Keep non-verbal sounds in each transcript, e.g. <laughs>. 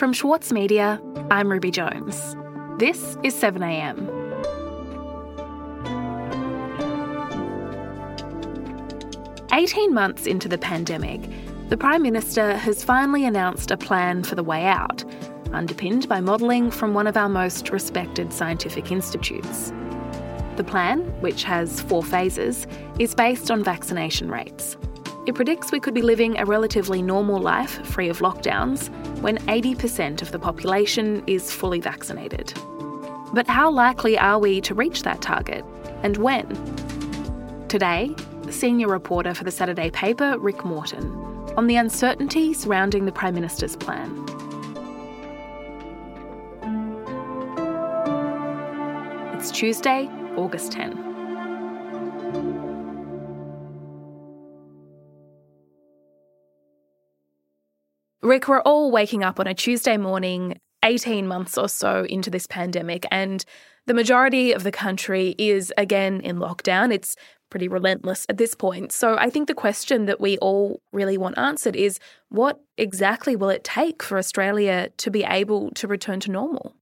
From Schwartz Media, I'm Ruby Jones. This is 7am. Eighteen months into the pandemic, the Prime Minister has finally announced a plan for the way out, underpinned by modelling from one of our most respected scientific institutes. The plan, which has four phases, is based on vaccination rates. It predicts we could be living a relatively normal life free of lockdowns when 80% of the population is fully vaccinated. But how likely are we to reach that target, and when? Today, senior reporter for the Saturday paper, Rick Morton, on the uncertainty surrounding the Prime Minister's plan. It's Tuesday, August 10. Rick, we're all waking up on a Tuesday morning, 18 months or so into this pandemic, and the majority of the country is again in lockdown. It's pretty relentless at this point. So I think the question that we all really want answered is what exactly will it take for Australia to be able to return to normal?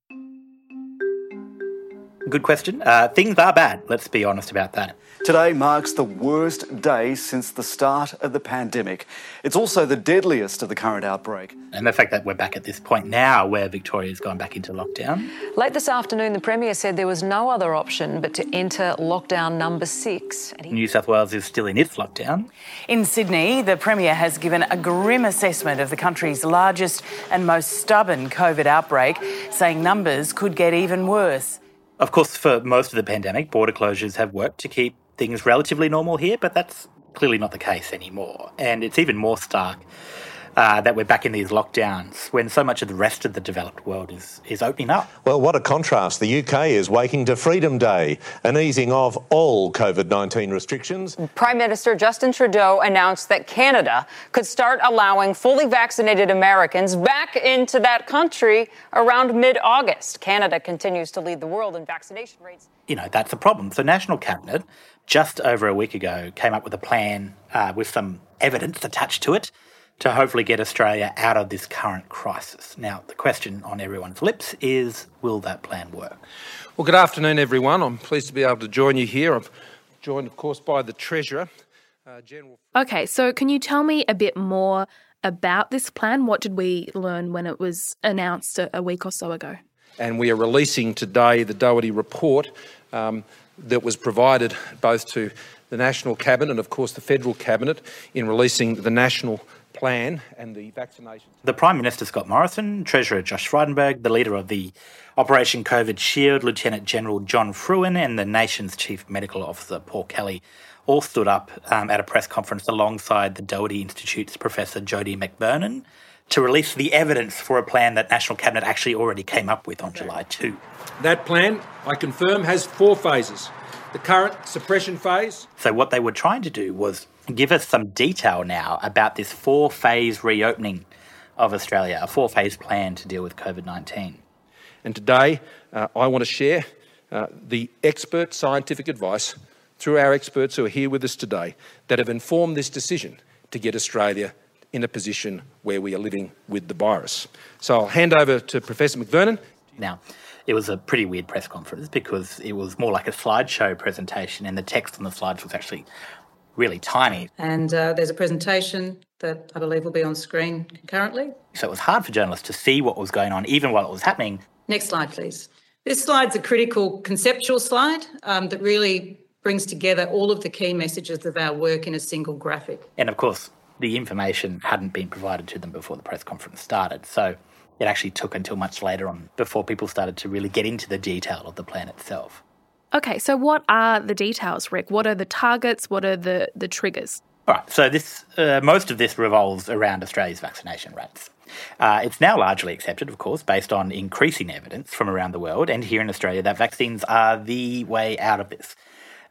Good question. Uh, things are bad. Let's be honest about that. Today marks the worst day since the start of the pandemic. It's also the deadliest of the current outbreak. And the fact that we're back at this point now where Victoria's gone back into lockdown. Late this afternoon, the Premier said there was no other option but to enter lockdown number six. He... New South Wales is still in its lockdown. In Sydney, the Premier has given a grim assessment of the country's largest and most stubborn COVID outbreak, saying numbers could get even worse. Of course, for most of the pandemic, border closures have worked to keep things relatively normal here, but that's clearly not the case anymore. And it's even more stark uh, that we're back in these lockdowns when so much of the rest of the developed world is, is opening up. Well, what a contrast. The UK is waking to Freedom Day, an easing of all COVID 19 restrictions. Prime Minister Justin Trudeau announced that Canada could start allowing fully vaccinated Americans back into that country around mid August. Canada continues to lead the world in vaccination rates. You know, that's a problem. So, National Cabinet, just over a week ago, came up with a plan uh, with some evidence attached to it to hopefully get Australia out of this current crisis. Now, the question on everyone's lips is will that plan work? Well, good afternoon, everyone. I'm pleased to be able to join you here. I'm joined, of course, by the Treasurer. Uh, General... Okay, so can you tell me a bit more about this plan? What did we learn when it was announced a, a week or so ago? And we are releasing today the Doherty report um, that was provided both to the National Cabinet and, of course, the Federal Cabinet in releasing the National plan and the vaccinations. The Prime Minister Scott Morrison, Treasurer Josh Frydenberg, the leader of the Operation COVID Shield, Lieutenant General John Frewen, and the nation's Chief Medical Officer Paul Kelly all stood up um, at a press conference alongside the Doherty Institute's Professor Jodie McVernon to release the evidence for a plan that National Cabinet actually already came up with on July 2. That plan, I confirm, has four phases. The current suppression phase. So, what they were trying to do was give us some detail now about this four phase reopening of Australia, a four phase plan to deal with COVID 19. And today, uh, I want to share uh, the expert scientific advice through our experts who are here with us today that have informed this decision to get Australia in a position where we are living with the virus. So I'll hand over to Professor McVernon. Now, it was a pretty weird press conference because it was more like a slideshow presentation, and the text on the slides was actually really tiny. And uh, there's a presentation that I believe will be on screen concurrently. So it was hard for journalists to see what was going on, even while it was happening. Next slide, please. This slide's a critical conceptual slide um, that really brings together all of the key messages of our work in a single graphic. And of course, the information hadn't been provided to them before the press conference started. So it actually took until much later on before people started to really get into the detail of the plan itself. Okay, so what are the details, Rick? What are the targets? What are the, the triggers? All right, so this uh, most of this revolves around Australia's vaccination rates. Uh, it's now largely accepted, of course, based on increasing evidence from around the world and here in Australia that vaccines are the way out of this.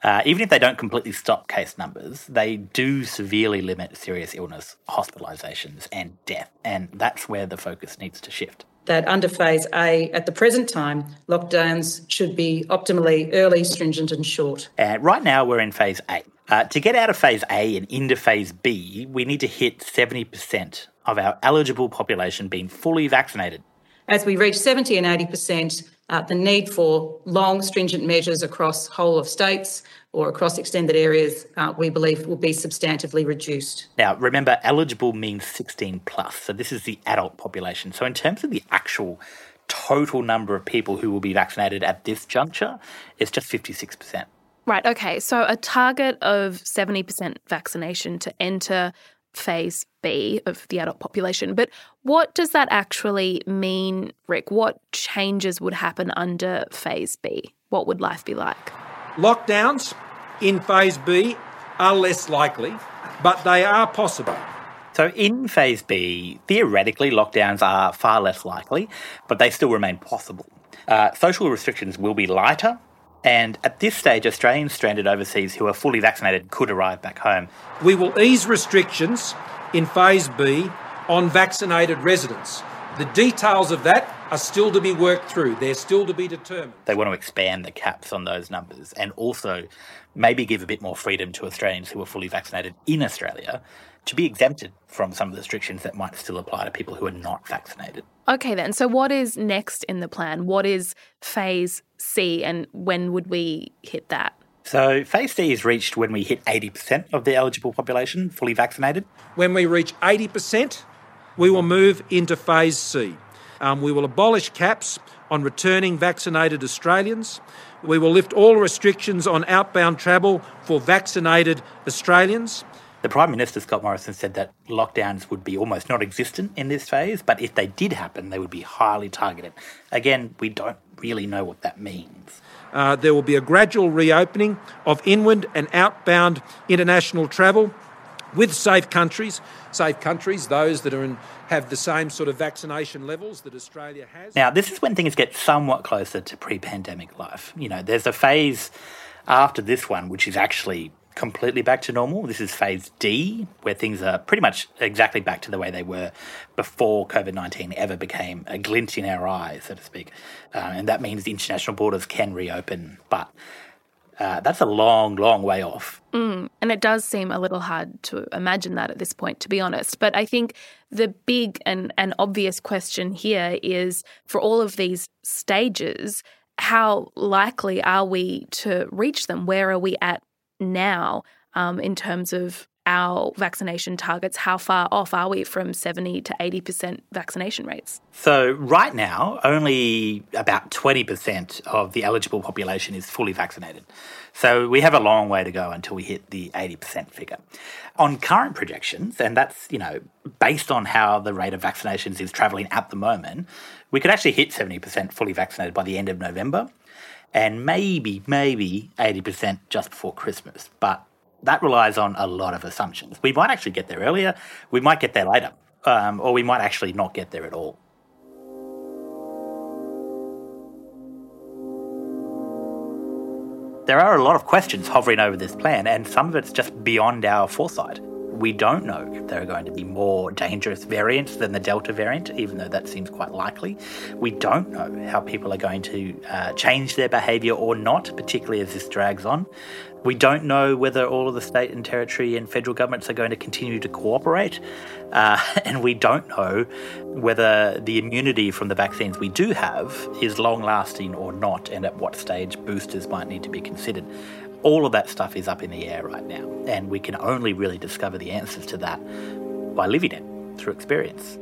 Uh, even if they don't completely stop case numbers, they do severely limit serious illness, hospitalisations, and death, and that's where the focus needs to shift that under phase A, at the present time, lockdowns should be optimally early, stringent, and short. Uh, right now, we're in phase A. Uh, to get out of phase A and into phase B, we need to hit 70% of our eligible population being fully vaccinated. As we reach 70 and 80%, uh, the need for long, stringent measures across whole of states or across extended areas, uh, we believe will be substantively reduced. Now, remember, eligible means 16 plus, so this is the adult population. So, in terms of the actual total number of people who will be vaccinated at this juncture, it's just 56%. Right, okay. So, a target of 70% vaccination to enter phase B of the adult population. But what does that actually mean, Rick? What changes would happen under phase B? What would life be like? Lockdowns in phase B are less likely, but they are possible. So, in phase B, theoretically, lockdowns are far less likely, but they still remain possible. Uh, social restrictions will be lighter, and at this stage, Australians stranded overseas who are fully vaccinated could arrive back home. We will ease restrictions in phase B on vaccinated residents. The details of that are still to be worked through. They're still to be determined. They want to expand the caps on those numbers and also maybe give a bit more freedom to Australians who are fully vaccinated in Australia to be exempted from some of the restrictions that might still apply to people who are not vaccinated. Okay, then. So, what is next in the plan? What is phase C, and when would we hit that? So, phase C is reached when we hit 80% of the eligible population fully vaccinated. When we reach 80%, we will move into phase C. Um, we will abolish caps on returning vaccinated Australians. We will lift all restrictions on outbound travel for vaccinated Australians. The Prime Minister, Scott Morrison, said that lockdowns would be almost non existent in this phase, but if they did happen, they would be highly targeted. Again, we don't really know what that means. Uh, there will be a gradual reopening of inward and outbound international travel with safe countries. Safe countries, those that are in, have the same sort of vaccination levels that Australia has. Now, this is when things get somewhat closer to pre pandemic life. You know, there's a phase after this one, which is actually completely back to normal. This is phase D, where things are pretty much exactly back to the way they were before COVID 19 ever became a glint in our eye, so to speak. Uh, and that means international borders can reopen. But uh, that's a long, long way off. Mm, and it does seem a little hard to imagine that at this point, to be honest. But I think the big and, and obvious question here is for all of these stages, how likely are we to reach them? Where are we at now um, in terms of our vaccination targets? How far off are we from 70 to 80% vaccination rates? So, right now, only about 20% of the eligible population is fully vaccinated. So, we have a long way to go until we hit the 80% figure. On current projections, and that's, you know, based on how the rate of vaccinations is travelling at the moment, we could actually hit 70% fully vaccinated by the end of November and maybe, maybe 80% just before Christmas. But that relies on a lot of assumptions. We might actually get there earlier, we might get there later, um, or we might actually not get there at all. There are a lot of questions hovering over this plan, and some of it's just beyond our foresight. We don't know if there are going to be more dangerous variants than the Delta variant, even though that seems quite likely. We don't know how people are going to uh, change their behaviour or not, particularly as this drags on. We don't know whether all of the state and territory and federal governments are going to continue to cooperate. Uh, <laughs> and we don't know whether the immunity from the vaccines we do have is long lasting or not, and at what stage boosters might need to be considered all of that stuff is up in the air right now, and we can only really discover the answers to that by living it through experience.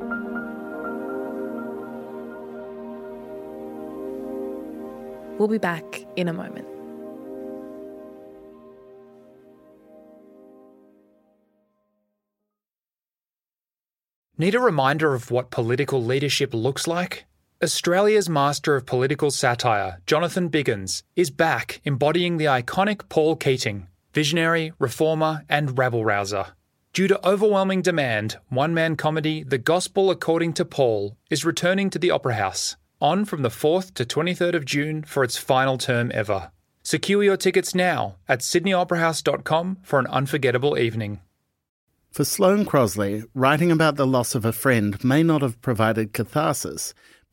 We'll be back in a moment. Need a reminder of what political leadership looks like? Australia's master of political satire, Jonathan Biggins, is back embodying the iconic Paul Keating, visionary, reformer, and rabble rouser. Due to overwhelming demand, one man comedy The Gospel According to Paul is returning to the Opera House, on from the 4th to 23rd of June for its final term ever. Secure your tickets now at sydneyoperahouse.com for an unforgettable evening. For Sloane Crosley, writing about the loss of a friend may not have provided catharsis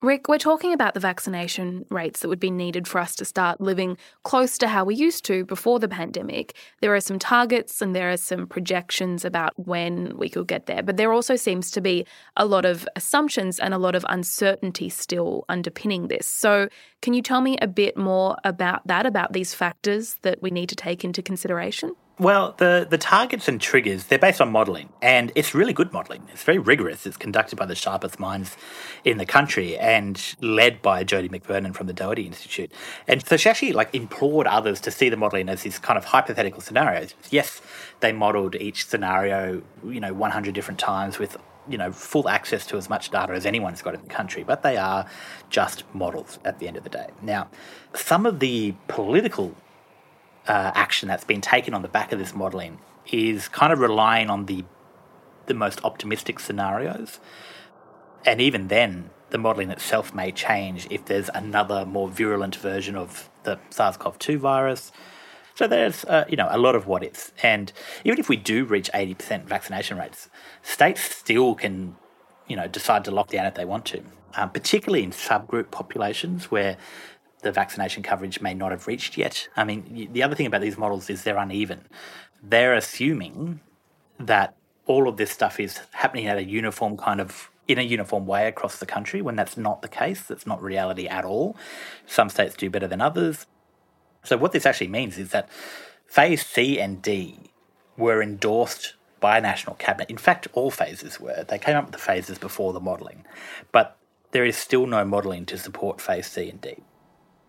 Rick, we're talking about the vaccination rates that would be needed for us to start living close to how we used to before the pandemic. There are some targets and there are some projections about when we could get there, but there also seems to be a lot of assumptions and a lot of uncertainty still underpinning this. So, can you tell me a bit more about that, about these factors that we need to take into consideration? Well, the, the targets and triggers, they're based on modelling, and it's really good modelling. It's very rigorous. It's conducted by the sharpest minds in the country and led by Jodie McVernon from the Doherty Institute. And so she actually like implored others to see the modelling as these kind of hypothetical scenarios. Yes, they modelled each scenario, you know, 100 different times with you know full access to as much data as anyone's got in the country, but they are just models at the end of the day. Now, some of the political uh, action that's been taken on the back of this modelling is kind of relying on the the most optimistic scenarios, and even then, the modelling itself may change if there's another more virulent version of the SARS-CoV-2 virus. So there's uh, you know a lot of what ifs, and even if we do reach eighty percent vaccination rates, states still can you know decide to lock down if they want to, um, particularly in subgroup populations where the vaccination coverage may not have reached yet. I mean, the other thing about these models is they're uneven. They're assuming that all of this stuff is happening at a uniform kind of in a uniform way across the country when that's not the case. That's not reality at all. Some states do better than others. So what this actually means is that phase C and D were endorsed by a national cabinet. In fact, all phases were. They came up with the phases before the modelling, but there is still no modelling to support phase C and D.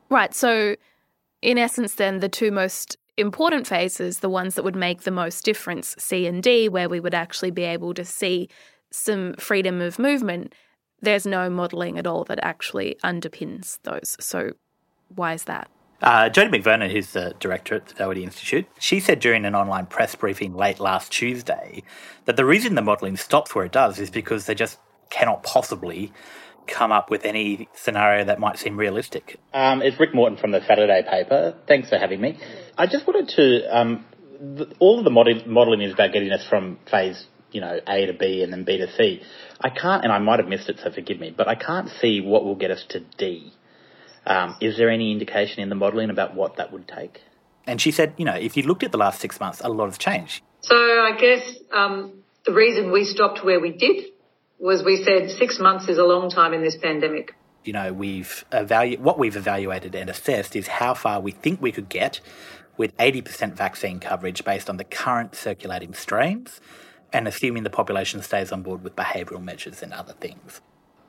Right. So, in essence, then the two most important phases, the ones that would make the most difference, C and D, where we would actually be able to see some freedom of movement, there's no modelling at all that actually underpins those. So, why is that? Uh, Jodie McVernon, who's the director at the Doherty Institute, she said during an online press briefing late last Tuesday that the reason the modelling stops where it does is because they just cannot possibly come up with any scenario that might seem realistic. Um, it's Rick Morton from the Saturday paper. Thanks for having me. I just wanted to. Um, all of the modelling is about getting us from phase, you know, A to B and then B to C. I can't, and I might have missed it, so forgive me, but I can't see what will get us to D. Um, is there any indication in the modelling about what that would take? And she said, you know, if you looked at the last six months, a lot has changed. So I guess um, the reason we stopped where we did was we said six months is a long time in this pandemic. You know, we've evalu- what we've evaluated and assessed is how far we think we could get with 80% vaccine coverage based on the current circulating strains and assuming the population stays on board with behavioural measures and other things.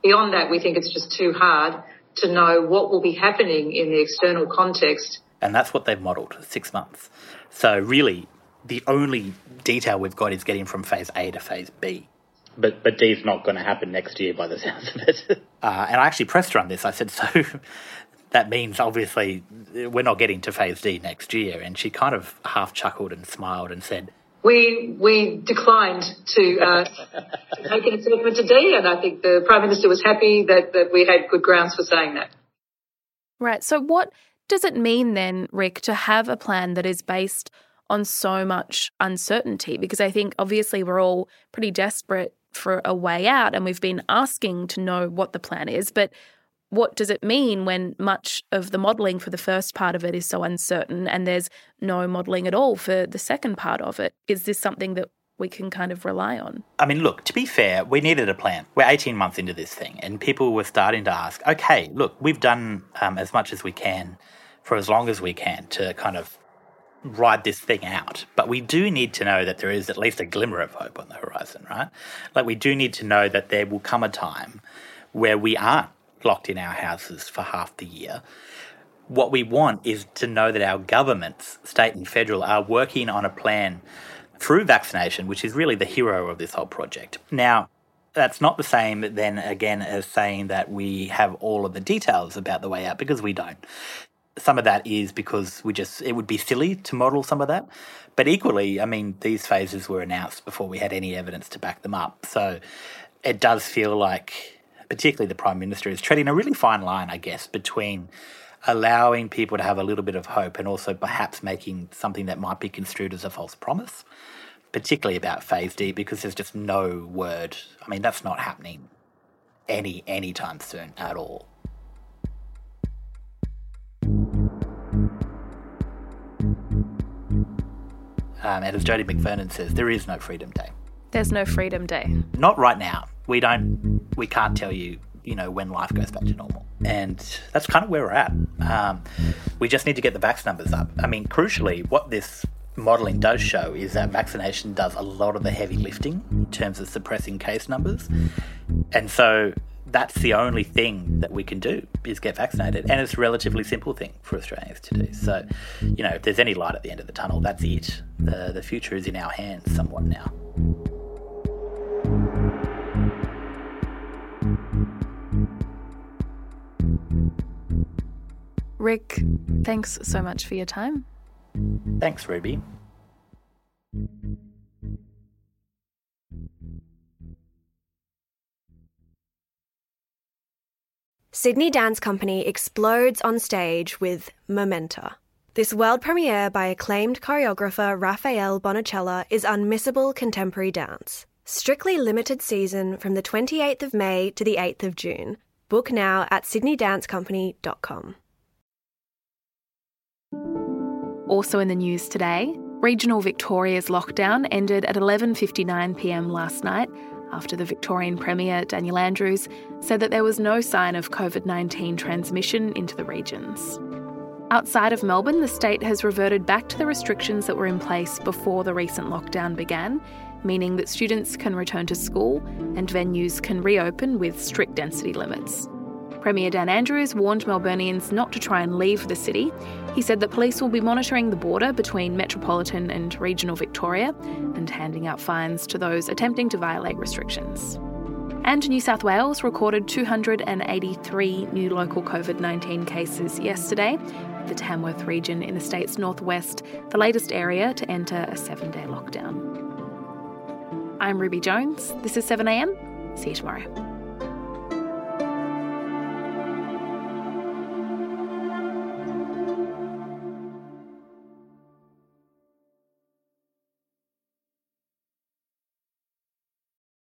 Beyond that, we think it's just too hard to know what will be happening in the external context. And that's what they've modelled, six months. So really, the only detail we've got is getting from phase A to phase B. But but D's not going to happen next year by the sounds of it. <laughs> uh, and I actually pressed her on this. I said, so <laughs> that means obviously we're not getting to phase D next year. And she kind of half chuckled and smiled and said, we we declined to uh, make an assessment to D, and I think the Prime Minister was happy that, that we had good grounds for saying that. Right. So, what does it mean then, Rick, to have a plan that is based on so much uncertainty? Because I think obviously we're all pretty desperate for a way out and we've been asking to know what the plan is but what does it mean when much of the modelling for the first part of it is so uncertain and there's no modelling at all for the second part of it? Is this something that we can kind of rely on? I mean look to be fair we needed a plan. We're 18 months into this thing and people were starting to ask okay look we've done um, as much as we can for as long as we can to kind of ride this thing out. But we do need to know that there is at least a glimmer of hope on the horizon, right? Like we do need to know that there will come a time where we aren't locked in our houses for half the year. What we want is to know that our governments, state and federal, are working on a plan through vaccination, which is really the hero of this whole project. Now, that's not the same then again as saying that we have all of the details about the way out because we don't some of that is because we just it would be silly to model some of that but equally i mean these phases were announced before we had any evidence to back them up so it does feel like particularly the prime minister is treading a really fine line i guess between allowing people to have a little bit of hope and also perhaps making something that might be construed as a false promise, particularly about phase D, because there's just no word. I mean, that's not happening any anytime soon at all. Um, and as Jodie McVernon says, there is no Freedom Day. There's no Freedom Day. Not right now. We don't. We can't tell you. You know when life goes back to normal, and that's kind of where we're at. Um, we just need to get the vax numbers up. I mean, crucially, what this modelling does show is that vaccination does a lot of the heavy lifting in terms of suppressing case numbers, and so that's the only thing that we can do is get vaccinated, and it's a relatively simple thing for Australians to do. So, you know, if there's any light at the end of the tunnel, that's it. The the future is in our hands somewhat now. Rick, thanks so much for your time. Thanks, Ruby. Sydney Dance Company explodes on stage with Momenta. This world premiere by acclaimed choreographer Rafael Bonachela is unmissable contemporary dance. Strictly limited season from the 28th of May to the 8th of June. Book now at sydneydancecompany.com. Also in the news today, regional Victoria's lockdown ended at 11:59 p.m. last night after the Victorian Premier Daniel Andrews said that there was no sign of COVID-19 transmission into the regions. Outside of Melbourne, the state has reverted back to the restrictions that were in place before the recent lockdown began, meaning that students can return to school and venues can reopen with strict density limits. Premier Dan Andrews warned Melburnians not to try and leave the city. He said that police will be monitoring the border between metropolitan and regional Victoria and handing out fines to those attempting to violate restrictions. And New South Wales recorded 283 new local COVID 19 cases yesterday, the Tamworth region in the state's northwest, the latest area to enter a seven day lockdown. I'm Ruby Jones. This is 7am. See you tomorrow.